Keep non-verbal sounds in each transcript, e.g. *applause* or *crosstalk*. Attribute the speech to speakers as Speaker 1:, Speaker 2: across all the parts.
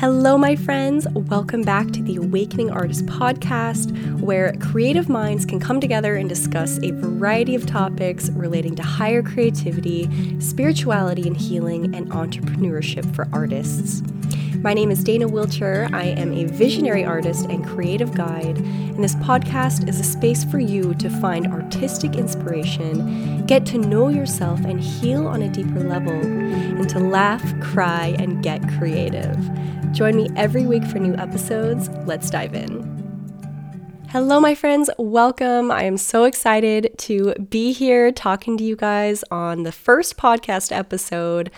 Speaker 1: Hello, my friends. Welcome back to the Awakening Artist podcast, where creative minds can come together and discuss a variety of topics relating to higher creativity, spirituality and healing, and entrepreneurship for artists. My name is Dana Wilcher. I am a visionary artist and creative guide, and this podcast is a space for you to find artistic inspiration, get to know yourself and heal on a deeper level, and to laugh, cry, and get creative. Join me every week for new episodes. Let's dive in. Hello, my friends. Welcome. I am so excited to be here talking to you guys on the first podcast episode.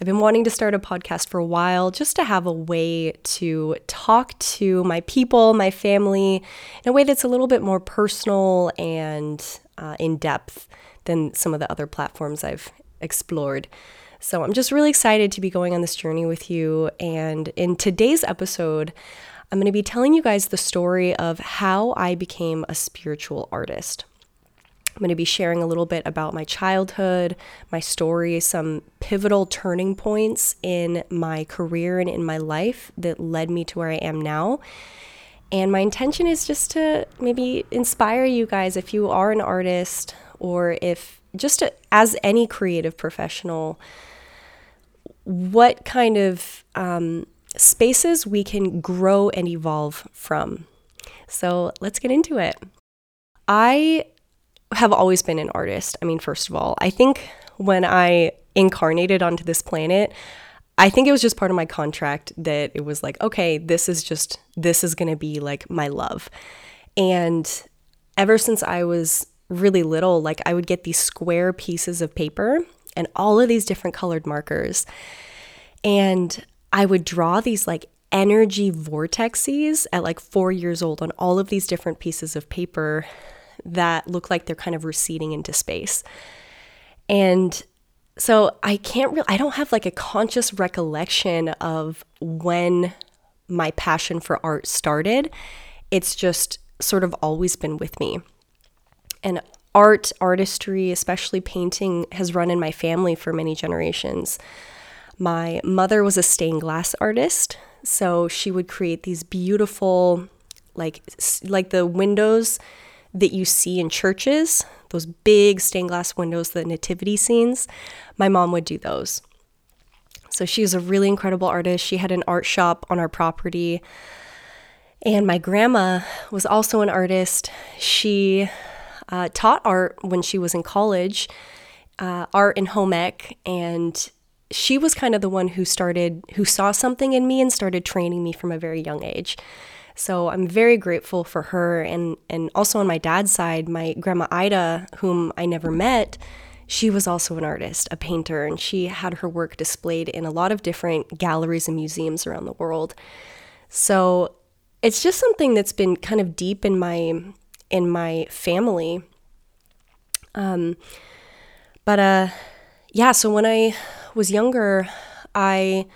Speaker 1: I've been wanting to start a podcast for a while just to have a way to talk to my people, my family, in a way that's a little bit more personal and uh, in depth than some of the other platforms I've explored. So I'm just really excited to be going on this journey with you. And in today's episode, I'm going to be telling you guys the story of how I became a spiritual artist. I'm going to be sharing a little bit about my childhood, my story, some pivotal turning points in my career and in my life that led me to where I am now. And my intention is just to maybe inspire you guys if you are an artist or if just as any creative professional, what kind of um, spaces we can grow and evolve from. So let's get into it. I have always been an artist. I mean, first of all, I think when I incarnated onto this planet, I think it was just part of my contract that it was like, okay, this is just, this is to be like my love. And ever since I was really little, like I would get these square pieces of paper and all of these different colored markers. And I would draw these like energy vortexes at like four years old on all of these different pieces of paper that look like they're kind of receding into space. And so I can't really, I don't have like a conscious recollection of when my passion for art started. It's just sort of always been with me. And art, artistry, especially painting, has run in my family for many generations. My mother was a stained glass artist, so she would create these beautiful, like like the windows that you see in churches, those big stained glass windows, the nativity scenes. My mom would do those. So she was a really incredible artist. She had an art shop on our property. And my grandma was also an artist. She uh, taught art when she was in college, uh, art in home ec, and she was kind of the one who started, who saw something in me and started training me from a very young age. So I'm very grateful for her, and and also on my dad's side, my grandma Ida, whom I never met, she was also an artist, a painter, and she had her work displayed in a lot of different galleries and museums around the world. So it's just something that's been kind of deep in my in my family. Um, but uh, yeah. So when I was younger, I,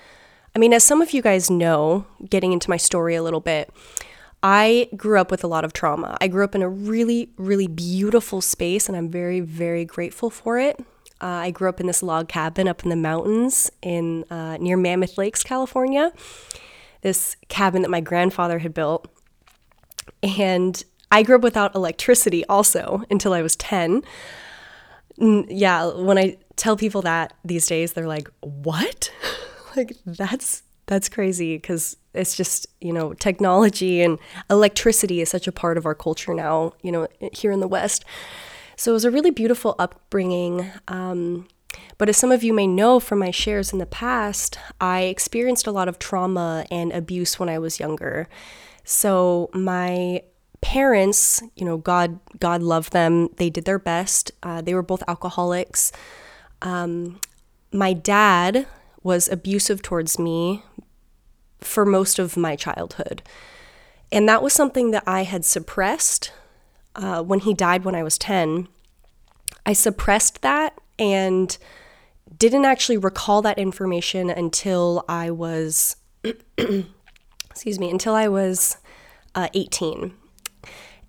Speaker 1: I mean, as some of you guys know, getting into my story a little bit, I grew up with a lot of trauma. I grew up in a really, really beautiful space, and I'm very, very grateful for it. Uh, I grew up in this log cabin up in the mountains in uh, near Mammoth Lakes, California. This cabin that my grandfather had built, and I grew up without electricity also until I was 10. Yeah, when I tell people that these days, they're like, "What?" *laughs* like that's that's crazy because it's just, you know, technology and electricity is such a part of our culture now, you know, here in the West. So it was a really beautiful upbringing. Um, but as some of you may know from my shares in the past, I experienced a lot of trauma and abuse when I was younger. So my parents, you know, God, God loved them. They did their best. Uh, they were both alcoholics. Um, my dad was abusive towards me for most of my childhood. And that was something that I had suppressed uh, when he died when I was 10. I suppressed that and didn't actually recall that information until I was, *clears throat* excuse me, until I was uh, 18.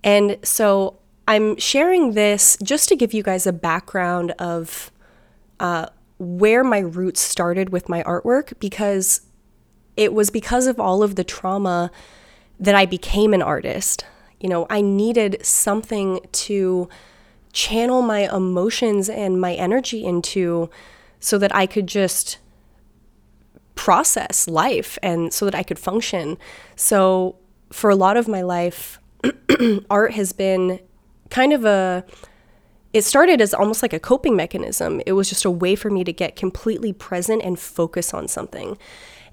Speaker 1: And so I'm sharing this just to give you guys a background of uh, where my roots started with my artwork because it was because of all of the trauma that I became an artist. You know, I needed something to channel my emotions and my energy into so that I could just process life and so that I could function. So, for a lot of my life, *clears throat* art has been kind of a it started as almost like a coping mechanism. It was just a way for me to get completely present and focus on something.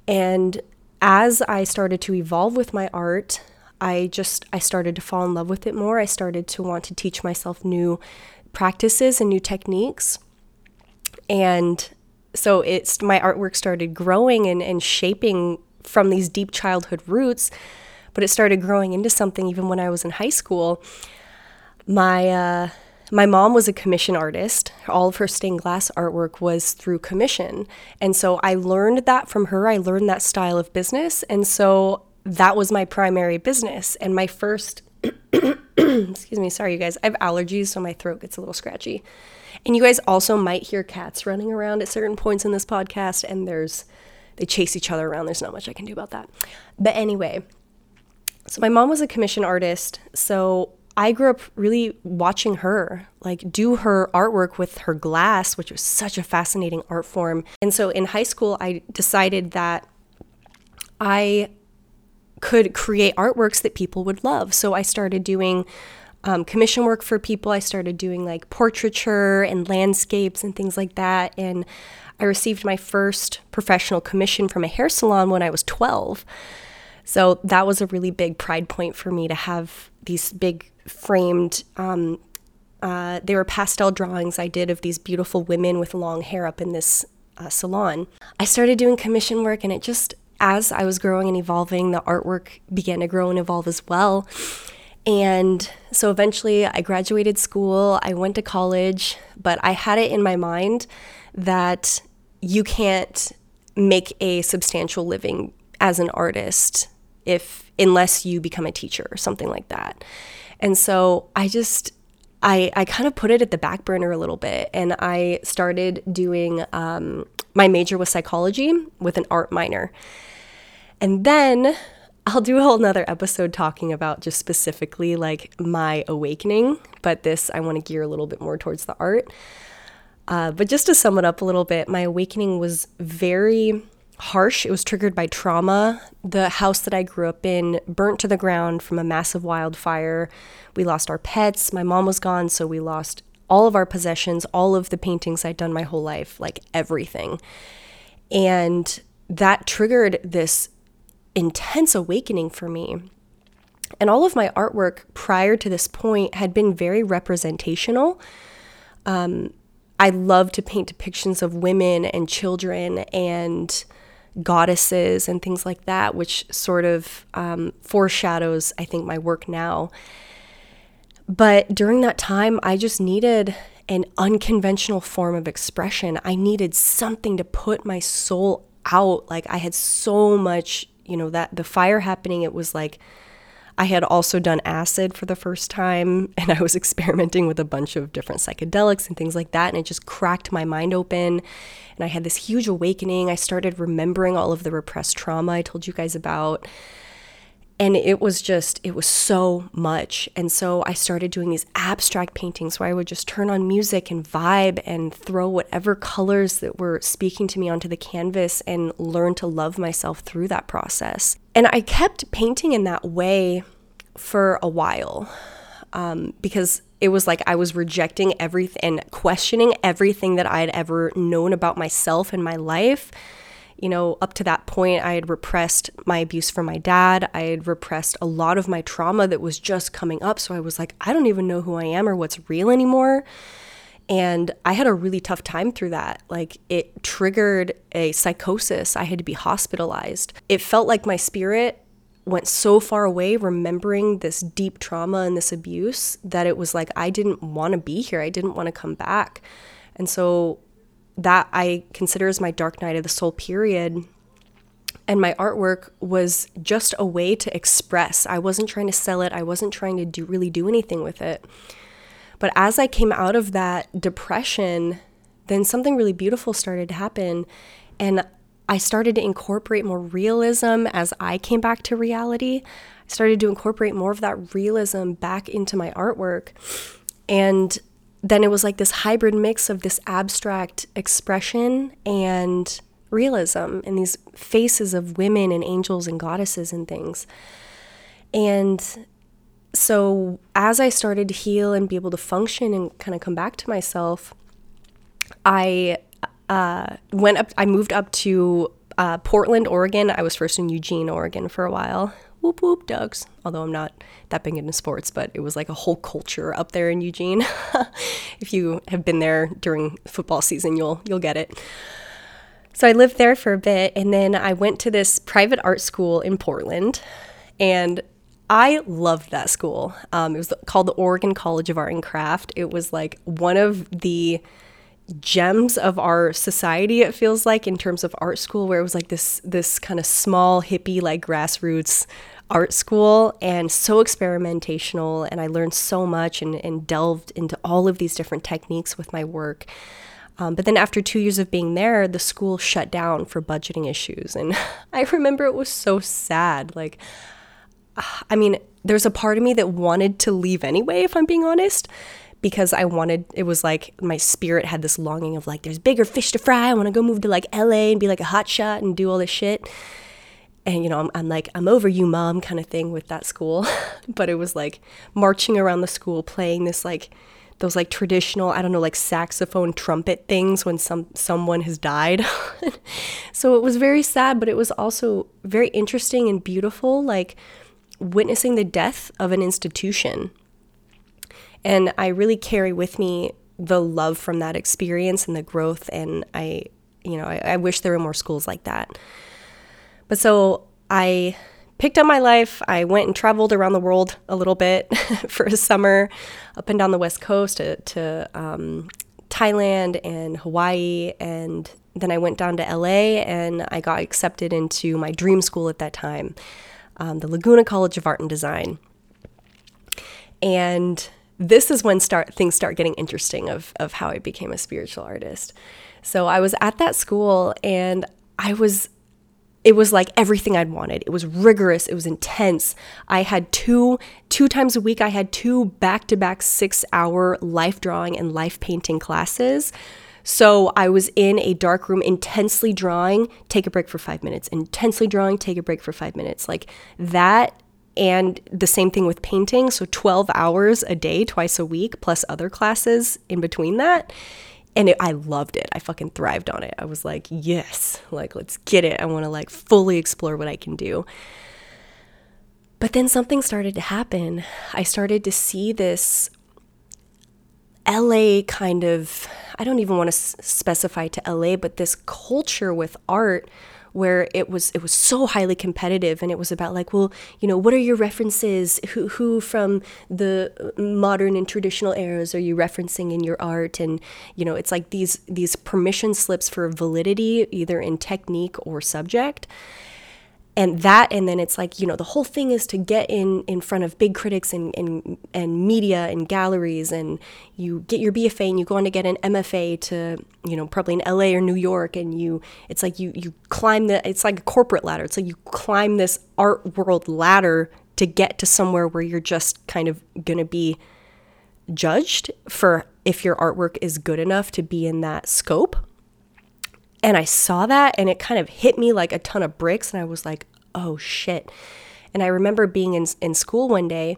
Speaker 1: And as I started to evolve with my art, I just I started to fall in love with it more. I started to want to teach myself new practices and new techniques. And so it's my artwork started growing and, and shaping from these deep childhood roots, but it started growing into something even when I was in high school. My uh, my mom was a commission artist. All of her stained glass artwork was through commission. And so I learned that from her. I learned that style of business. And so that was my primary business. And my first, *coughs* excuse me, sorry, you guys, I have allergies, so my throat gets a little scratchy. And you guys also might hear cats running around at certain points in this podcast, and there's, they chase each other around. There's not much I can do about that. But anyway, so my mom was a commission artist. So I grew up really watching her like do her artwork with her glass, which was such a fascinating art form. And so in high school, I decided that I could create artworks that people would love. So I started doing um, commission work for people. I started doing like portraiture and landscapes and things like that. And I received my first professional commission from a hair salon when I was 12. So that was a really big pride point for me to have these big framed. Um, uh, they were pastel drawings I did of these beautiful women with long hair up in this uh, salon. I started doing commission work, and it just, as I was growing and evolving, the artwork began to grow and evolve as well. And so eventually I graduated school, I went to college, but I had it in my mind that you can't make a substantial living as an artist if unless you become a teacher or something like that. And so I just I, I kind of put it at the back burner a little bit and I started doing um, my major was psychology with an art minor. And then I'll do a whole nother episode talking about just specifically like my awakening, but this I want to gear a little bit more towards the art. Uh, but just to sum it up a little bit, my awakening was very harsh. It was triggered by trauma. The house that I grew up in burnt to the ground from a massive wildfire. We lost our pets. My mom was gone, so we lost all of our possessions, all of the paintings I'd done my whole life, like everything. And that triggered this intense awakening for me. And all of my artwork prior to this point had been very representational. Um, I love to paint depictions of women and children and goddesses and things like that, which sort of um, foreshadows, I think, my work now. But during that time, I just needed an unconventional form of expression. I needed something to put my soul out. Like I had so much, you know, that the fire happening, it was like I had also done acid for the first time *laughs* and I was experimenting with a bunch of different psychedelics and things like that. And it just cracked my mind open. And I had this huge awakening. I started remembering all of the repressed trauma I told you guys about. And it was just, it was so much. And so I started doing these abstract paintings where I would just turn on music and vibe and throw whatever colors that were speaking to me onto the canvas and learn to love myself through that process. And I kept painting in that way for a while um, because it was like I was rejecting everything and questioning everything that I had ever known about myself and my life you know, up to that point, I had repressed my abuse from my dad. I had repressed a lot of my trauma that was just coming up. So I was like, I don't even know who I am or what's real anymore. And I had a really tough time through that. Like, it triggered a psychosis. I had to be hospitalized. It felt like my spirit went so far away remembering this deep trauma and this abuse that it was like I didn't want to be here. I didn't want to come back. And so that I consider as my dark night of the soul period. And my artwork was just a way to express. I wasn't trying to sell it. I wasn't trying to do really do anything with it. But as I came out of that depression, then something really beautiful started to happen. And I started to incorporate more realism as I came back to reality. I started to incorporate more of that realism back into my artwork. And then it was like this hybrid mix of this abstract expression and realism and these faces of women and angels and goddesses and things. And so as I started to heal and be able to function and kind of come back to myself, I uh, went up, I moved up to uh, Portland, Oregon. I was first in Eugene, Oregon for a while. Whoop whoop, Ducks. Although I'm not that big into sports, but it was like a whole culture up there in Eugene. *laughs* if you have been there during football season, you'll you'll get it. So I lived there for a bit, and then I went to this private art school in Portland, and I loved that school. Um, it was called the Oregon College of Art and Craft. It was like one of the gems of our society it feels like in terms of art school where it was like this this kind of small hippie like grassroots art school and so experimentational and i learned so much and, and delved into all of these different techniques with my work. Um, but then after two years of being there the school shut down for budgeting issues and *laughs* i remember it was so sad like *sighs* i mean there's a part of me that wanted to leave anyway if i'm being honest because I wanted it was like my spirit had this longing of like there's bigger fish to fry. I want to go move to like LA and be like a hot shot and do all this shit. And you know, I'm, I'm like I'm over you mom kind of thing with that school. *laughs* but it was like marching around the school playing this like those like traditional, I don't know, like saxophone trumpet things when some someone has died. *laughs* so it was very sad, but it was also very interesting and beautiful like witnessing the death of an institution and I really carry with me the love from that experience and the growth. And I, you know, I, I wish there were more schools like that. But so I picked up my life. I went and traveled around the world a little bit *laughs* for a summer, up and down the west coast to, to um, Thailand and Hawaii. And then I went down to LA and I got accepted into my dream school at that time, um, the Laguna College of Art and Design. And this is when start things start getting interesting of of how I became a spiritual artist. So I was at that school and I was it was like everything I'd wanted. It was rigorous, it was intense. I had two two times a week I had two back-to-back 6-hour life drawing and life painting classes. So I was in a dark room intensely drawing, take a break for 5 minutes, intensely drawing, take a break for 5 minutes. Like that and the same thing with painting. So 12 hours a day, twice a week, plus other classes in between that. And it, I loved it. I fucking thrived on it. I was like, yes, like, let's get it. I want to like fully explore what I can do. But then something started to happen. I started to see this LA kind of, I don't even want to s- specify to LA, but this culture with art where it was it was so highly competitive and it was about like well you know what are your references? Who who from the uh, modern and traditional eras are you referencing in your art? And you know it's like these these permission slips for validity either in technique or subject and that and then it's like you know the whole thing is to get in in front of big critics and and, and media and galleries and you get your bfa and you go on to get an mfa to you know probably in la or new york and you it's like you you climb the it's like a corporate ladder. It's like you climb this art world ladder to get to somewhere where you're just kind of going to be judged for if your artwork is good enough to be in that scope and I saw that and it kind of hit me like a ton of bricks. And I was like, oh shit. And I remember being in, in school one day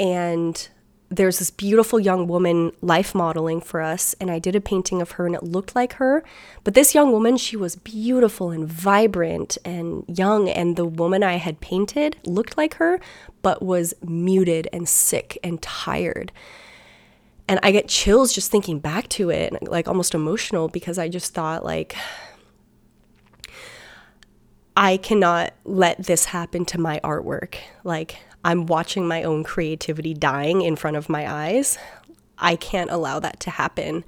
Speaker 1: and there's this beautiful young woman life modeling for us and i did a painting of her and it looked like her but this young woman she was beautiful and vibrant and young and the woman i had painted looked like her but was muted and sick and tired and I get chills just thinking back to it, like almost emotional because I just thought like I cannot let this happen to my artwork. Like I'm watching my own creativity dying in front of my eyes. I can't allow that to happen.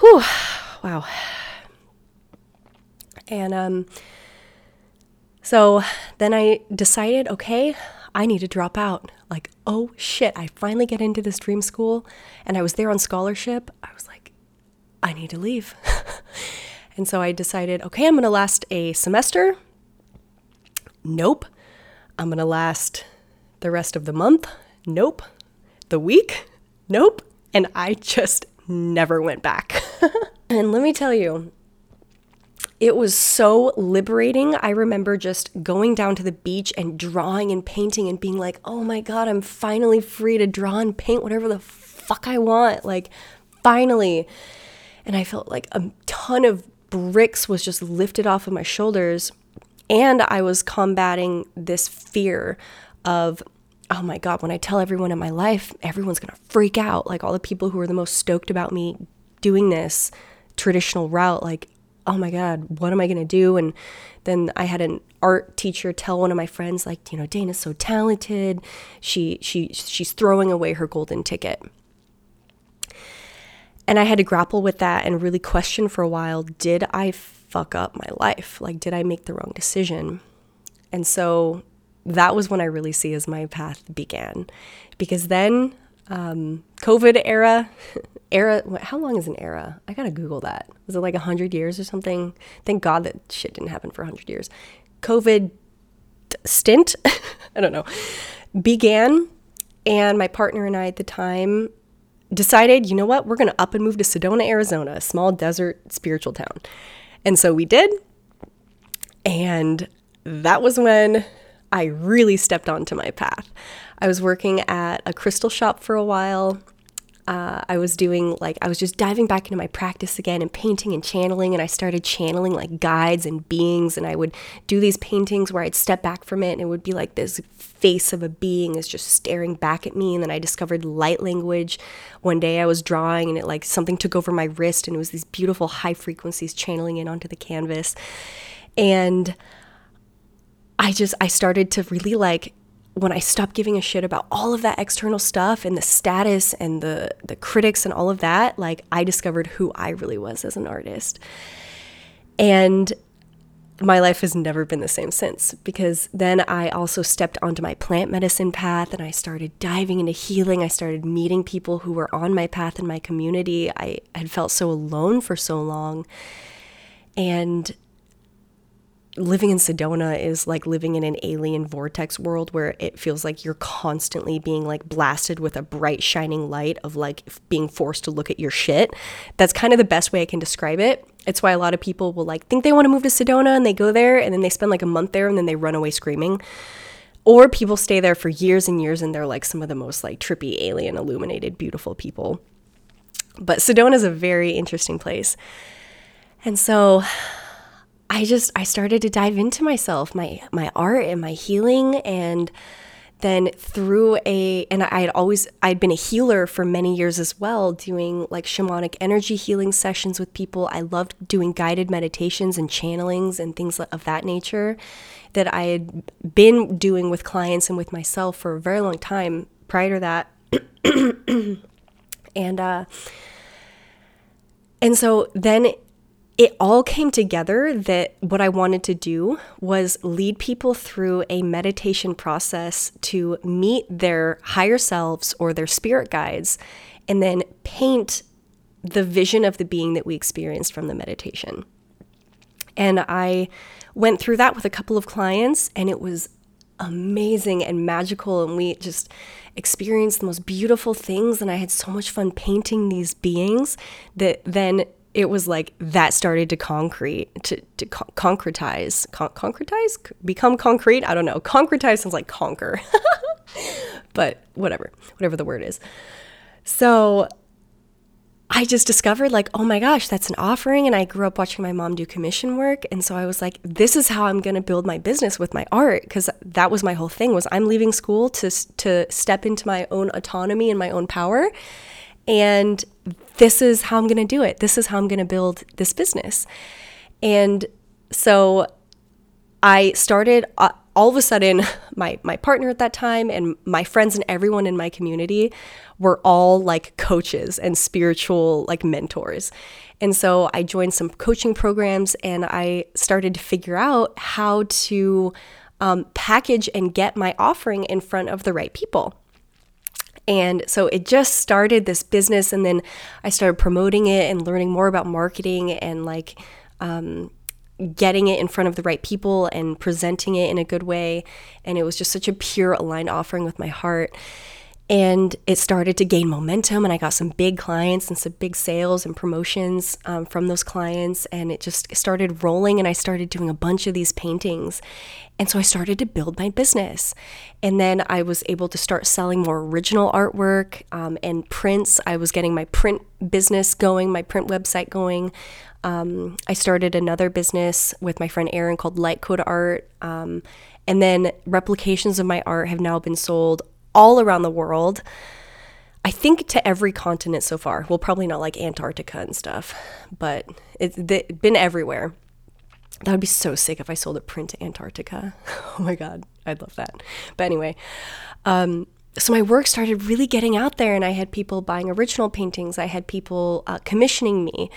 Speaker 1: Whew. Wow. And um so then I decided, okay, I need to drop out. Like, oh shit, I finally get into this dream school and I was there on scholarship. I was like, I need to leave. *laughs* And so I decided, okay, I'm going to last a semester. Nope. I'm going to last the rest of the month. Nope. The week. Nope. And I just never went back. *laughs* and let me tell you, it was so liberating. I remember just going down to the beach and drawing and painting and being like, oh my God, I'm finally free to draw and paint whatever the fuck I want. Like, finally. And I felt like a ton of bricks was just lifted off of my shoulders. And I was combating this fear of, oh my God, when I tell everyone in my life, everyone's gonna freak out. Like all the people who were the most stoked about me doing this traditional route, like, oh my God, what am I gonna do? And then I had an art teacher tell one of my friends, like, you know, Dana's so talented. She she she's throwing away her golden ticket. And I had to grapple with that and really question for a while did I fuck up my life? Like, did I make the wrong decision? And so that was when I really see as my path began. Because then, um, COVID era, *laughs* era, how long is an era? I gotta Google that. Was it like 100 years or something? Thank God that shit didn't happen for 100 years. COVID stint, *laughs* I don't know, began. And my partner and I at the time decided, you know what, we're to up and move to Sedona, Arizona, a small desert spiritual town. And so we did. And that was when I really stepped onto my path. I was working at a crystal shop for a while uh, I was doing like, I was just diving back into my practice again and painting and channeling. And I started channeling like guides and beings. And I would do these paintings where I'd step back from it and it would be like this face of a being is just staring back at me. And then I discovered light language. One day I was drawing and it like something took over my wrist and it was these beautiful high frequencies channeling in onto the canvas. And I just, I started to really like when I stopped giving a shit about all of that external stuff and the status and the the critics and all of that, like I discovered who I really was as an artist. And my life has never been the same since because then I also stepped onto my plant medicine path and I started diving into healing. I started meeting people who were on my path in my community. I had felt so alone for so long. And living in Sedona is like living in an alien vortex world where it feels like you're constantly being like blasted with a bright shining light of like being forced to look at your shit. That's kind of the best way I can describe it. It's why a lot of people will like think they want to move to Sedona and they go there and then they spend like a month there and then they run away screaming. Or people stay there for years and years and they're like some of the most like trippy alien illuminated beautiful people. But Sedona is a very interesting place. And so I just I started to dive into myself, my my art and my healing and then through a and I had always I'd been a healer for many years as well, doing like shamanic energy healing sessions with people. I loved doing guided meditations and channelings and things of that nature that I had been doing with clients and with myself for a very long time prior to that. *clears throat* and uh and so then it all came together that what I wanted to do was lead people through a meditation process to meet their higher selves or their spirit guides and then paint the vision of the being that we experienced from the meditation. And I went through that with a couple of clients and it was amazing and magical and we just experienced the most beautiful things and I had so much fun painting these beings that then it was like that started to concrete to, to con- concretize con- concretize? Become concrete? I don't know. Concretize sounds like conquer. *laughs* But whatever whatever the word is. So i just discovered like oh my gosh that's an offering and i grew up watching my mom do commission work and so i was like this is how i'm going to build my business with my art because that was my whole thing was i'm leaving school to to step into my own autonomy and my own power and this is how I'm going to do it. This is how I'm going to build this business. And so I started uh, all of a sudden *laughs* my my partner at that time and my friends and everyone in my community were all like coaches and spiritual like mentors. And so I joined some coaching programs and I started to figure out how to um, package and get my offering in front of the right people. And so it just started this business, and then I started promoting it and learning more about marketing and like um, getting it in front of the right people and presenting it in a good way. And it was just such a pure, aligned offering with my heart. And it started to gain momentum, and I got some big clients and some big sales and promotions um, from those clients. And it just started rolling, and I started doing a bunch of these paintings. And so I started to build my business. And then I was able to start selling more original artwork um, and prints. I was getting my print business going, my print website going. Um, I started another business with my friend Erin called Light Code Art. Um, and then replications of my art have now been sold all around the world. I think to every continent so far. Well, probably not like Antarctica and stuff, but it's been everywhere. That would be so sick if I sold a print to Antarctica. *laughs* oh my God, I'd love that. But anyway, um, so my work started really getting out there, and I had people buying original paintings. I had people uh, commissioning me,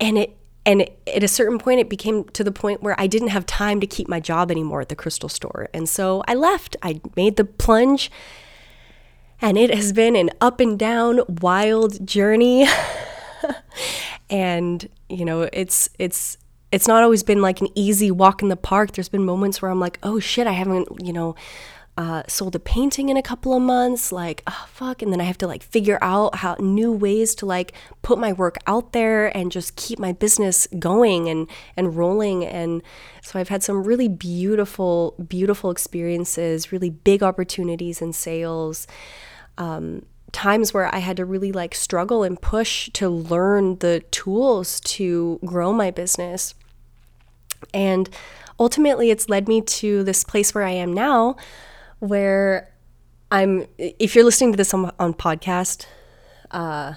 Speaker 1: and it and at a certain point it became to the point where i didn't have time to keep my job anymore at the crystal store. And so i left. I made the plunge. And it has been an up and down wild journey. *laughs* And you know it's it's it's not always been like an easy walk in the park. There's been moments where i'm like oh shit i haven't you know uh, sold a painting in a couple of months like oh fuck and then i have to like figure out how new ways to like put my work out there and just keep my business going and and rolling and so i've had some really beautiful beautiful experiences really big opportunities in sales um, times where i had to really like struggle and push to learn the tools to grow my business. And ultimately it's led me to this place where i am now where I'm, if you're listening to this on, on podcast, uh,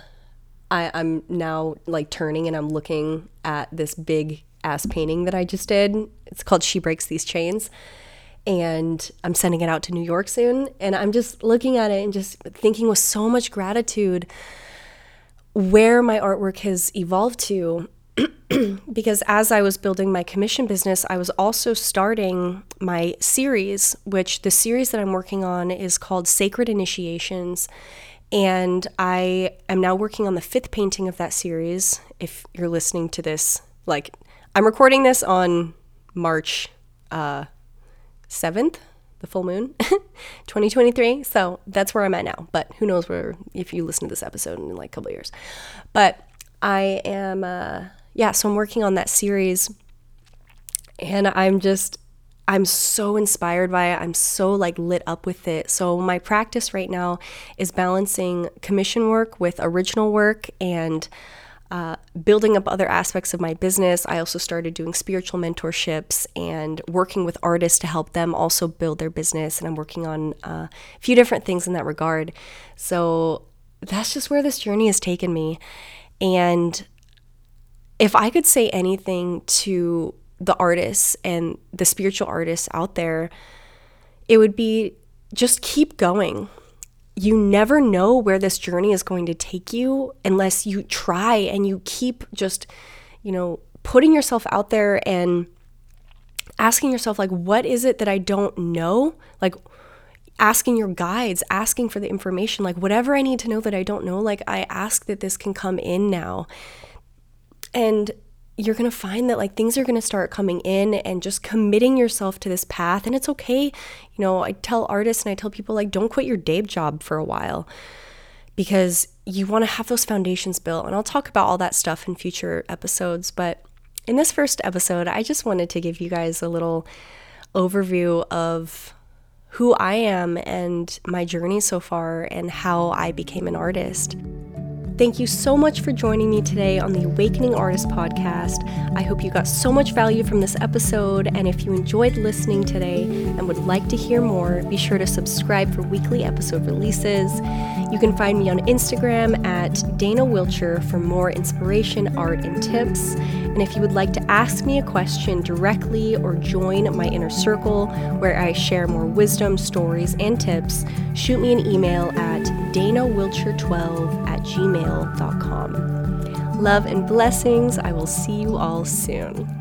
Speaker 1: I, I'm now like turning and I'm looking at this big ass painting that I just did. It's called She Breaks These Chains. And I'm sending it out to New York soon. And I'm just looking at it and just thinking with so much gratitude where my artwork has evolved to *clears throat* because as I was building my commission business, I was also starting my series, which the series that I'm working on is called Sacred Initiations. And I am now working on the fifth painting of that series. If you're listening to this, like, I'm recording this on March uh, 7th, the full moon, *laughs* 2023. So that's where I'm at now. But who knows where, if you listen to this episode in like a couple years. But I am. Uh, yeah, so I'm working on that series and I'm just I'm so inspired by it. I'm so like lit up with it. So my practice right now is balancing commission work with original work and uh, building up other aspects of my business. I also started doing spiritual mentorships and working with artists to help them also build their business. And I'm working on uh, a few different things in that regard. So that's just where this journey has taken me. And if I could say anything to the artists and the spiritual artists out there, it would be just keep going. You never know where this journey is going to take you unless you try and you keep just, you know, putting yourself out there and asking yourself, like, what is it that I don't know? Like, asking your guides, asking for the information, like, whatever I need to know that I don't know, like, I ask that this can come in now and you're going to find that like things are going to start coming in and just committing yourself to this path and it's okay. You know i tell artists and i tell people like don't quit your day job for a while because you want to have those foundations built and i'll talk about all that stuff in future episodes but in this first episode i just wanted to give you guys a little overview of who i am and my journey so far and how i became an artist Thank you so much for joining me today on the Awakening Artist podcast. I hope you got so much value from this episode. And if you enjoyed listening today and would like to hear more, be sure to subscribe for weekly episode releases. You can find me on Instagram at Dana Wilcher for more inspiration, art, and tips. And if you would like to ask me a question directly or join my inner circle where I share more wisdom, stories, and tips, shoot me an email at danawilcher12 at gmail.com. Love and blessings. I will see you all soon.